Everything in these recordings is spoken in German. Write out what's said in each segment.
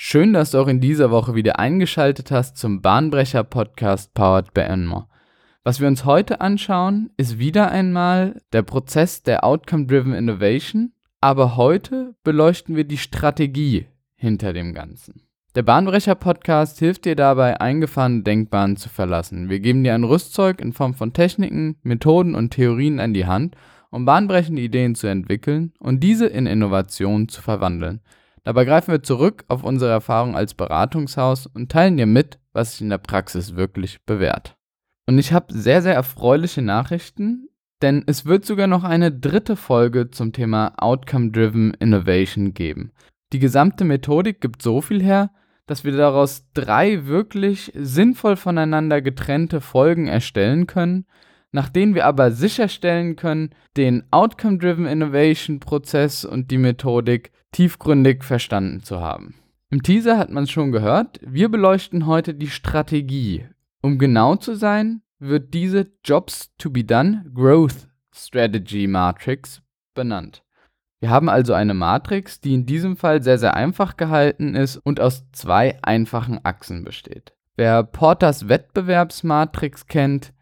Schön, dass du auch in dieser Woche wieder eingeschaltet hast zum Bahnbrecher Podcast Powered by Enmore. Was wir uns heute anschauen, ist wieder einmal der Prozess der Outcome-Driven Innovation, aber heute beleuchten wir die Strategie hinter dem Ganzen. Der Bahnbrecher Podcast hilft dir dabei, eingefahrene Denkbahnen zu verlassen. Wir geben dir ein Rüstzeug in Form von Techniken, Methoden und Theorien an die Hand, um bahnbrechende Ideen zu entwickeln und diese in Innovationen zu verwandeln. Dabei greifen wir zurück auf unsere Erfahrung als Beratungshaus und teilen dir mit, was sich in der Praxis wirklich bewährt. Und ich habe sehr, sehr erfreuliche Nachrichten, denn es wird sogar noch eine dritte Folge zum Thema Outcome-Driven Innovation geben. Die gesamte Methodik gibt so viel her, dass wir daraus drei wirklich sinnvoll voneinander getrennte Folgen erstellen können, nach denen wir aber sicherstellen können, den Outcome-Driven Innovation Prozess und die Methodik tiefgründig verstanden zu haben. Im Teaser hat man es schon gehört, wir beleuchten heute die Strategie. Um genau zu sein, wird diese Jobs to be Done Growth Strategy Matrix benannt. Wir haben also eine Matrix, die in diesem Fall sehr, sehr einfach gehalten ist und aus zwei einfachen Achsen besteht. Wer Porters Wettbewerbsmatrix kennt,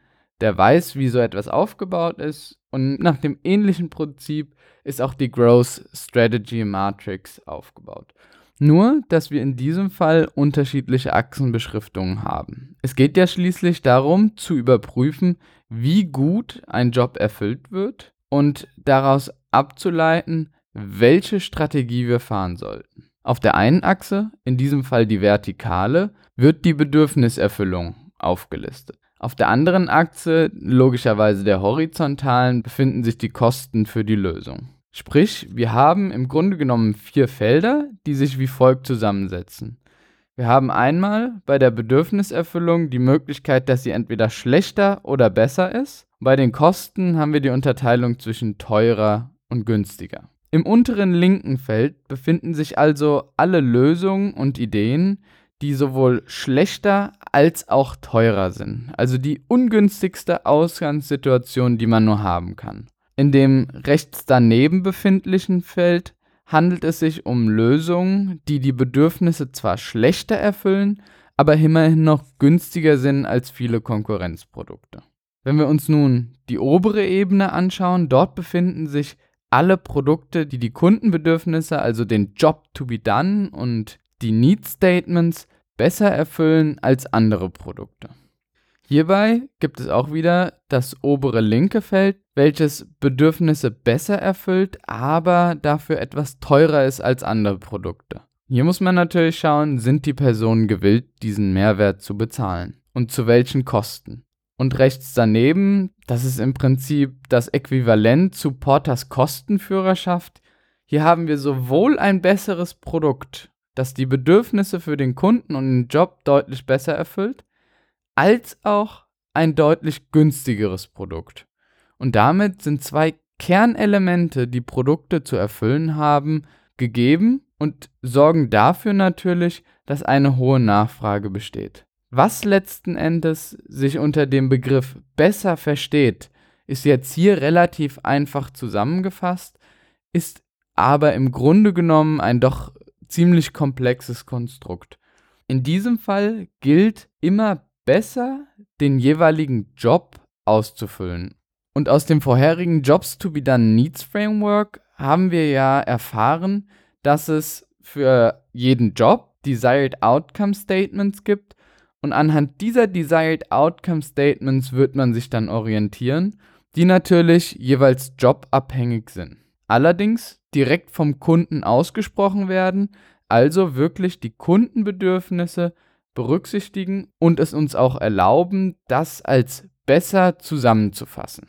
der weiß, wie so etwas aufgebaut ist und nach dem ähnlichen Prinzip ist auch die Growth Strategy Matrix aufgebaut. Nur, dass wir in diesem Fall unterschiedliche Achsenbeschriftungen haben. Es geht ja schließlich darum, zu überprüfen, wie gut ein Job erfüllt wird und daraus abzuleiten, welche Strategie wir fahren sollten. Auf der einen Achse, in diesem Fall die vertikale, wird die Bedürfniserfüllung aufgelistet. Auf der anderen Achse, logischerweise der horizontalen, befinden sich die Kosten für die Lösung. Sprich, wir haben im Grunde genommen vier Felder, die sich wie folgt zusammensetzen. Wir haben einmal bei der Bedürfniserfüllung die Möglichkeit, dass sie entweder schlechter oder besser ist. Bei den Kosten haben wir die Unterteilung zwischen teurer und günstiger. Im unteren linken Feld befinden sich also alle Lösungen und Ideen, die sowohl schlechter als auch teurer sind. Also die ungünstigste Ausgangssituation, die man nur haben kann. In dem rechts daneben befindlichen Feld handelt es sich um Lösungen, die die Bedürfnisse zwar schlechter erfüllen, aber immerhin noch günstiger sind als viele Konkurrenzprodukte. Wenn wir uns nun die obere Ebene anschauen, dort befinden sich alle Produkte, die die Kundenbedürfnisse, also den Job to be done und die Need Statements besser erfüllen als andere Produkte. Hierbei gibt es auch wieder das obere linke Feld, welches Bedürfnisse besser erfüllt, aber dafür etwas teurer ist als andere Produkte. Hier muss man natürlich schauen, sind die Personen gewillt, diesen Mehrwert zu bezahlen und zu welchen Kosten. Und rechts daneben, das ist im Prinzip das Äquivalent zu Porters Kostenführerschaft. Hier haben wir sowohl ein besseres Produkt das die Bedürfnisse für den Kunden und den Job deutlich besser erfüllt, als auch ein deutlich günstigeres Produkt. Und damit sind zwei Kernelemente, die Produkte zu erfüllen haben, gegeben und sorgen dafür natürlich, dass eine hohe Nachfrage besteht. Was letzten Endes sich unter dem Begriff besser versteht, ist jetzt hier relativ einfach zusammengefasst, ist aber im Grunde genommen ein doch ziemlich komplexes Konstrukt. In diesem Fall gilt immer besser den jeweiligen Job auszufüllen. Und aus dem vorherigen Jobs to be done Needs Framework haben wir ja erfahren, dass es für jeden Job Desired Outcome Statements gibt und anhand dieser Desired Outcome Statements wird man sich dann orientieren, die natürlich jeweils jobabhängig sind. Allerdings direkt vom Kunden ausgesprochen werden, also wirklich die Kundenbedürfnisse berücksichtigen und es uns auch erlauben, das als besser zusammenzufassen.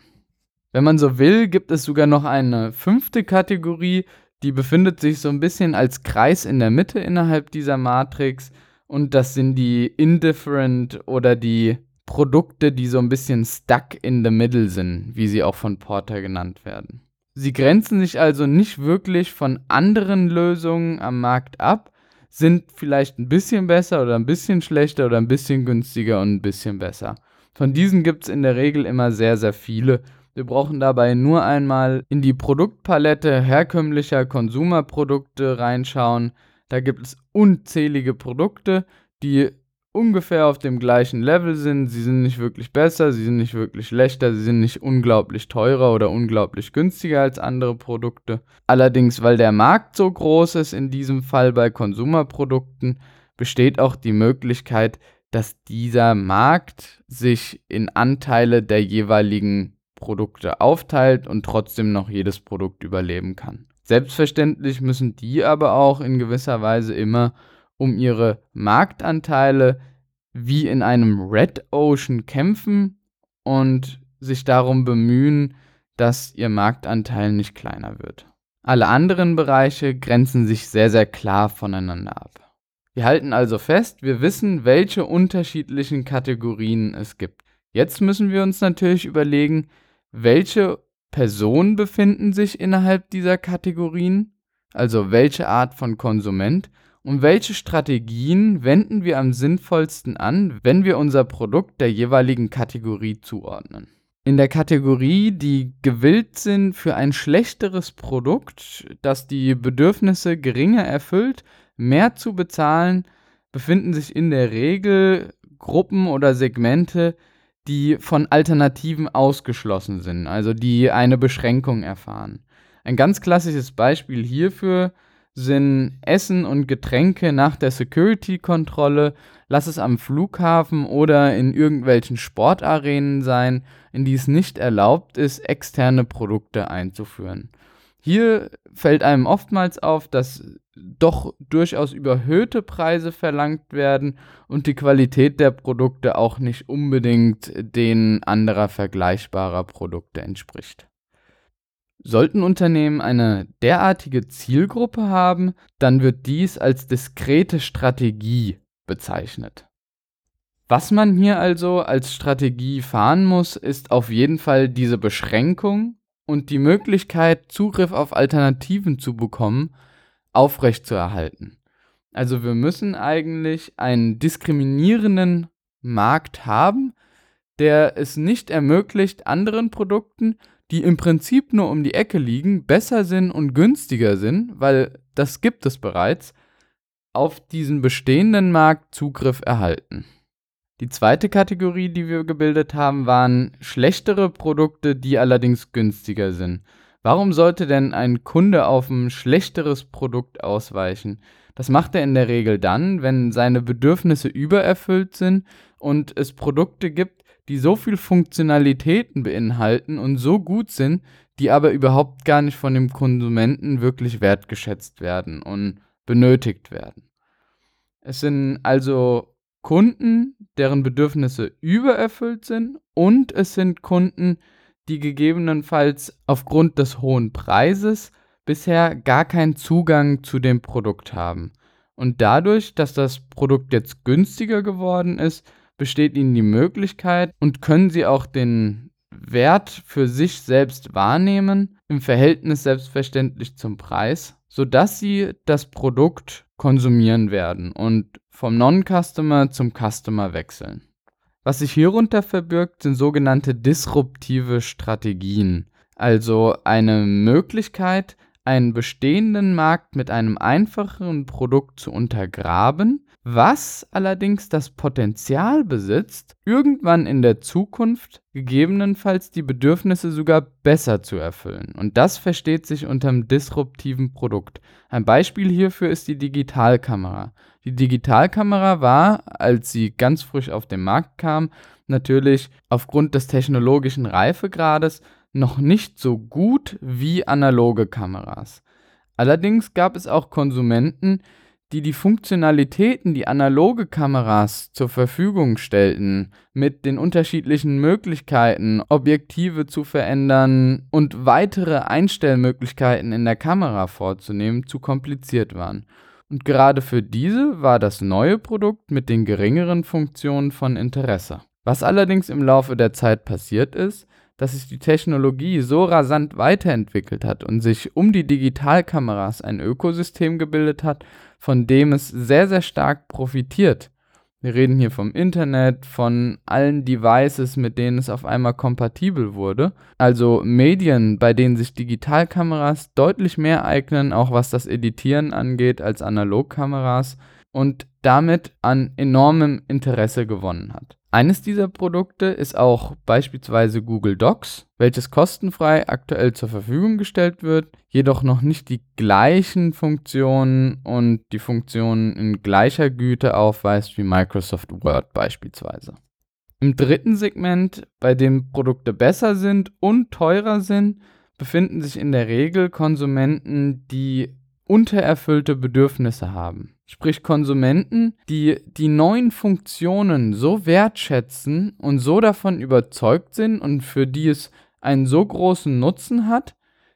Wenn man so will, gibt es sogar noch eine fünfte Kategorie, die befindet sich so ein bisschen als Kreis in der Mitte innerhalb dieser Matrix und das sind die Indifferent oder die Produkte, die so ein bisschen stuck in the middle sind, wie sie auch von Porter genannt werden. Sie grenzen sich also nicht wirklich von anderen Lösungen am Markt ab, sind vielleicht ein bisschen besser oder ein bisschen schlechter oder ein bisschen günstiger und ein bisschen besser. Von diesen gibt es in der Regel immer sehr, sehr viele. Wir brauchen dabei nur einmal in die Produktpalette herkömmlicher Konsumerprodukte reinschauen. Da gibt es unzählige Produkte, die ungefähr auf dem gleichen Level sind. Sie sind nicht wirklich besser, sie sind nicht wirklich schlechter, sie sind nicht unglaublich teurer oder unglaublich günstiger als andere Produkte. Allerdings, weil der Markt so groß ist, in diesem Fall bei Konsumerprodukten, besteht auch die Möglichkeit, dass dieser Markt sich in Anteile der jeweiligen Produkte aufteilt und trotzdem noch jedes Produkt überleben kann. Selbstverständlich müssen die aber auch in gewisser Weise immer um ihre Marktanteile wie in einem Red Ocean kämpfen und sich darum bemühen, dass ihr Marktanteil nicht kleiner wird. Alle anderen Bereiche grenzen sich sehr, sehr klar voneinander ab. Wir halten also fest, wir wissen, welche unterschiedlichen Kategorien es gibt. Jetzt müssen wir uns natürlich überlegen, welche Personen befinden sich innerhalb dieser Kategorien, also welche Art von Konsument und welche Strategien wenden wir am sinnvollsten an, wenn wir unser Produkt der jeweiligen Kategorie zuordnen. In der Kategorie, die gewillt sind für ein schlechteres Produkt, das die Bedürfnisse geringer erfüllt, mehr zu bezahlen, befinden sich in der Regel Gruppen oder Segmente, die von Alternativen ausgeschlossen sind, also die eine Beschränkung erfahren. Ein ganz klassisches Beispiel hierfür sind Essen und Getränke nach der Security-Kontrolle, lass es am Flughafen oder in irgendwelchen Sportarenen sein, in die es nicht erlaubt ist, externe Produkte einzuführen. Hier fällt einem oftmals auf, dass doch durchaus überhöhte Preise verlangt werden und die Qualität der Produkte auch nicht unbedingt denen anderer vergleichbarer Produkte entspricht. Sollten Unternehmen eine derartige Zielgruppe haben, dann wird dies als diskrete Strategie bezeichnet. Was man hier also als Strategie fahren muss, ist auf jeden Fall diese Beschränkung und die Möglichkeit, Zugriff auf Alternativen zu bekommen, aufrechtzuerhalten. Also wir müssen eigentlich einen diskriminierenden Markt haben, der es nicht ermöglicht, anderen Produkten die im Prinzip nur um die Ecke liegen, besser sind und günstiger sind, weil das gibt es bereits, auf diesen bestehenden Markt Zugriff erhalten. Die zweite Kategorie, die wir gebildet haben, waren schlechtere Produkte, die allerdings günstiger sind. Warum sollte denn ein Kunde auf ein schlechteres Produkt ausweichen? Das macht er in der Regel dann, wenn seine Bedürfnisse übererfüllt sind und es Produkte gibt, die so viel Funktionalitäten beinhalten und so gut sind, die aber überhaupt gar nicht von dem Konsumenten wirklich wertgeschätzt werden und benötigt werden. Es sind also Kunden, deren Bedürfnisse übererfüllt sind und es sind Kunden, die gegebenenfalls aufgrund des hohen Preises bisher gar keinen Zugang zu dem Produkt haben. Und dadurch, dass das Produkt jetzt günstiger geworden ist, besteht ihnen die Möglichkeit und können sie auch den Wert für sich selbst wahrnehmen, im Verhältnis selbstverständlich zum Preis, sodass sie das Produkt konsumieren werden und vom Non-Customer zum Customer wechseln. Was sich hierunter verbirgt, sind sogenannte disruptive Strategien, also eine Möglichkeit, einen bestehenden Markt mit einem einfacheren Produkt zu untergraben was allerdings das Potenzial besitzt, irgendwann in der Zukunft gegebenenfalls die Bedürfnisse sogar besser zu erfüllen. Und das versteht sich unter einem disruptiven Produkt. Ein Beispiel hierfür ist die Digitalkamera. Die Digitalkamera war, als sie ganz frisch auf den Markt kam, natürlich aufgrund des technologischen Reifegrades noch nicht so gut wie analoge Kameras. Allerdings gab es auch Konsumenten, die die Funktionalitäten, die analoge Kameras zur Verfügung stellten, mit den unterschiedlichen Möglichkeiten, Objektive zu verändern und weitere Einstellmöglichkeiten in der Kamera vorzunehmen, zu kompliziert waren. Und gerade für diese war das neue Produkt mit den geringeren Funktionen von Interesse. Was allerdings im Laufe der Zeit passiert ist, dass sich die Technologie so rasant weiterentwickelt hat und sich um die Digitalkameras ein Ökosystem gebildet hat, von dem es sehr, sehr stark profitiert. Wir reden hier vom Internet, von allen Devices, mit denen es auf einmal kompatibel wurde. Also Medien, bei denen sich Digitalkameras deutlich mehr eignen, auch was das Editieren angeht, als Analogkameras und damit an enormem Interesse gewonnen hat. Eines dieser Produkte ist auch beispielsweise Google Docs, welches kostenfrei aktuell zur Verfügung gestellt wird, jedoch noch nicht die gleichen Funktionen und die Funktionen in gleicher Güte aufweist wie Microsoft Word beispielsweise. Im dritten Segment, bei dem Produkte besser sind und teurer sind, befinden sich in der Regel Konsumenten, die untererfüllte Bedürfnisse haben. Sprich Konsumenten, die die neuen Funktionen so wertschätzen und so davon überzeugt sind und für die es einen so großen Nutzen hat,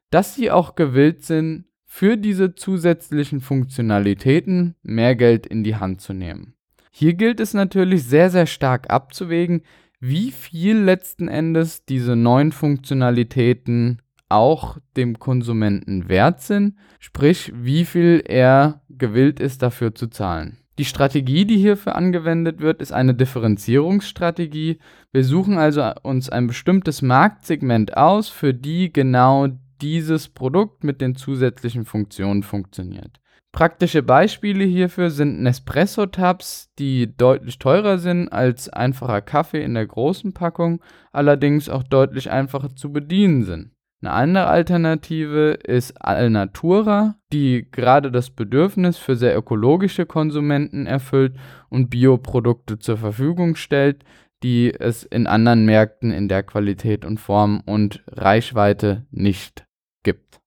dass sie auch gewillt sind, für diese zusätzlichen Funktionalitäten mehr Geld in die Hand zu nehmen. Hier gilt es natürlich sehr, sehr stark abzuwägen, wie viel letzten Endes diese neuen Funktionalitäten auch dem Konsumenten wert sind, sprich wie viel er gewillt ist dafür zu zahlen. Die Strategie, die hierfür angewendet wird, ist eine Differenzierungsstrategie. Wir suchen also uns ein bestimmtes Marktsegment aus, für die genau dieses Produkt mit den zusätzlichen Funktionen funktioniert. Praktische Beispiele hierfür sind Nespresso-Tabs, die deutlich teurer sind als einfacher Kaffee in der großen Packung, allerdings auch deutlich einfacher zu bedienen sind. Eine andere Alternative ist Alnatura, die gerade das Bedürfnis für sehr ökologische Konsumenten erfüllt und Bioprodukte zur Verfügung stellt, die es in anderen Märkten in der Qualität und Form und Reichweite nicht gibt.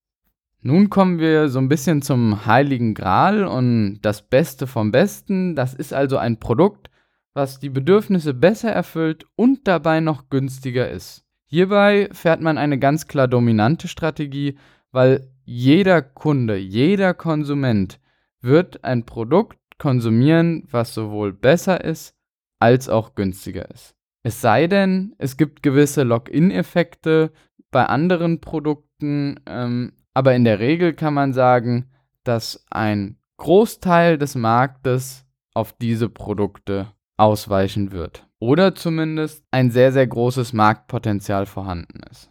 Nun kommen wir so ein bisschen zum Heiligen Gral und das Beste vom Besten. Das ist also ein Produkt, was die Bedürfnisse besser erfüllt und dabei noch günstiger ist. Hierbei fährt man eine ganz klar dominante Strategie, weil jeder Kunde, jeder Konsument wird ein Produkt konsumieren, was sowohl besser ist als auch günstiger ist. Es sei denn, es gibt gewisse Login-Effekte bei anderen Produkten, ähm, aber in der Regel kann man sagen, dass ein Großteil des Marktes auf diese Produkte ausweichen wird oder zumindest ein sehr, sehr großes Marktpotenzial vorhanden ist.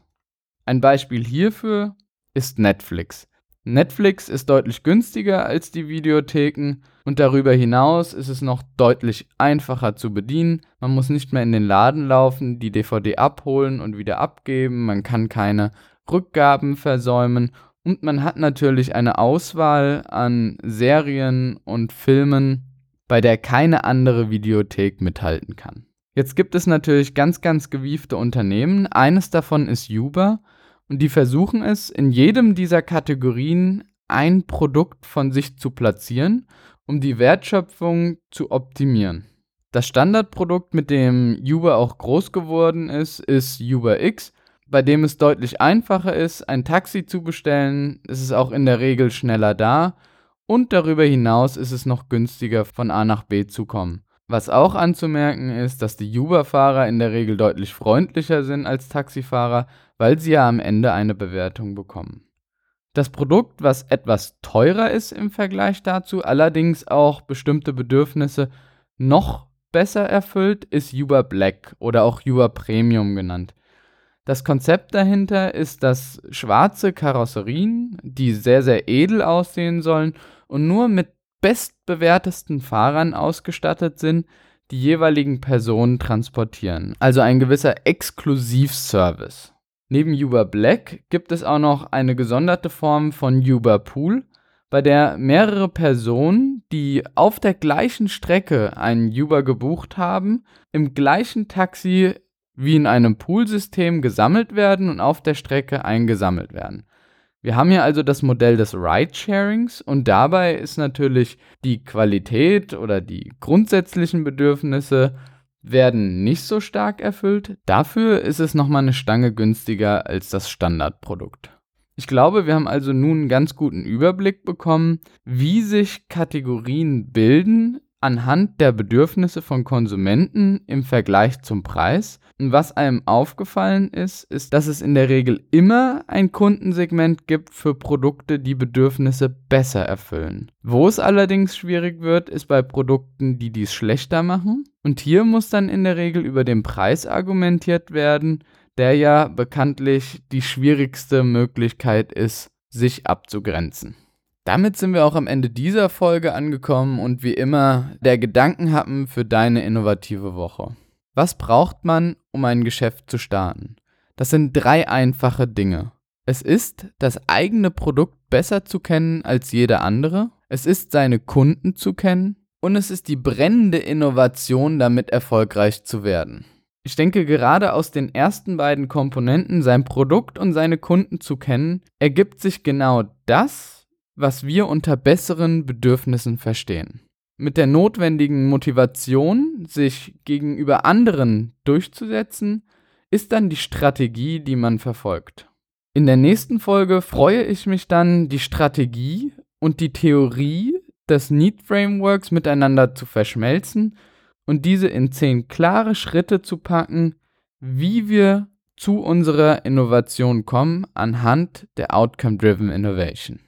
Ein Beispiel hierfür ist Netflix. Netflix ist deutlich günstiger als die Videotheken und darüber hinaus ist es noch deutlich einfacher zu bedienen. Man muss nicht mehr in den Laden laufen, die DVD abholen und wieder abgeben, man kann keine Rückgaben versäumen und man hat natürlich eine Auswahl an Serien und Filmen, bei der keine andere Videothek mithalten kann. Jetzt gibt es natürlich ganz, ganz gewiefte Unternehmen. Eines davon ist Uber und die versuchen es, in jedem dieser Kategorien ein Produkt von sich zu platzieren, um die Wertschöpfung zu optimieren. Das Standardprodukt, mit dem Uber auch groß geworden ist, ist Uber X, bei dem es deutlich einfacher ist, ein Taxi zu bestellen. Es ist auch in der Regel schneller da und darüber hinaus ist es noch günstiger von A nach B zu kommen. Was auch anzumerken ist, dass die Uber-Fahrer in der Regel deutlich freundlicher sind als Taxifahrer, weil sie ja am Ende eine Bewertung bekommen. Das Produkt, was etwas teurer ist im Vergleich dazu, allerdings auch bestimmte Bedürfnisse noch besser erfüllt, ist Uber Black oder auch Uber Premium genannt. Das Konzept dahinter ist, dass schwarze Karosserien, die sehr, sehr edel aussehen sollen und nur mit bestbewertesten Fahrern ausgestattet sind, die jeweiligen Personen transportieren. Also ein gewisser Exklusivservice. Neben Uber Black gibt es auch noch eine gesonderte Form von Uber Pool, bei der mehrere Personen, die auf der gleichen Strecke einen Uber gebucht haben, im gleichen Taxi wie in einem Poolsystem gesammelt werden und auf der Strecke eingesammelt werden. Wir haben hier also das Modell des Ride-Sharings und dabei ist natürlich die Qualität oder die grundsätzlichen Bedürfnisse werden nicht so stark erfüllt. Dafür ist es nochmal eine Stange günstiger als das Standardprodukt. Ich glaube, wir haben also nun einen ganz guten Überblick bekommen, wie sich Kategorien bilden, anhand der Bedürfnisse von Konsumenten im Vergleich zum Preis. Und was einem aufgefallen ist, ist, dass es in der Regel immer ein Kundensegment gibt für Produkte, die Bedürfnisse besser erfüllen. Wo es allerdings schwierig wird, ist bei Produkten, die dies schlechter machen. Und hier muss dann in der Regel über den Preis argumentiert werden, der ja bekanntlich die schwierigste Möglichkeit ist, sich abzugrenzen. Damit sind wir auch am Ende dieser Folge angekommen und wie immer der Gedankenhappen für deine innovative Woche. Was braucht man, um ein Geschäft zu starten? Das sind drei einfache Dinge. Es ist, das eigene Produkt besser zu kennen als jeder andere. Es ist, seine Kunden zu kennen. Und es ist die brennende Innovation, damit erfolgreich zu werden. Ich denke, gerade aus den ersten beiden Komponenten, sein Produkt und seine Kunden zu kennen, ergibt sich genau das, was wir unter besseren Bedürfnissen verstehen. Mit der notwendigen Motivation, sich gegenüber anderen durchzusetzen, ist dann die Strategie, die man verfolgt. In der nächsten Folge freue ich mich dann, die Strategie und die Theorie des Need Frameworks miteinander zu verschmelzen und diese in zehn klare Schritte zu packen, wie wir zu unserer Innovation kommen anhand der Outcome-Driven Innovation.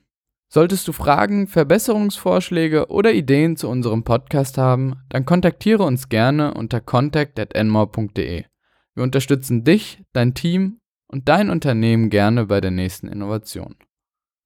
Solltest du Fragen, Verbesserungsvorschläge oder Ideen zu unserem Podcast haben, dann kontaktiere uns gerne unter contact@enmore.de. Wir unterstützen dich, dein Team und dein Unternehmen gerne bei der nächsten Innovation.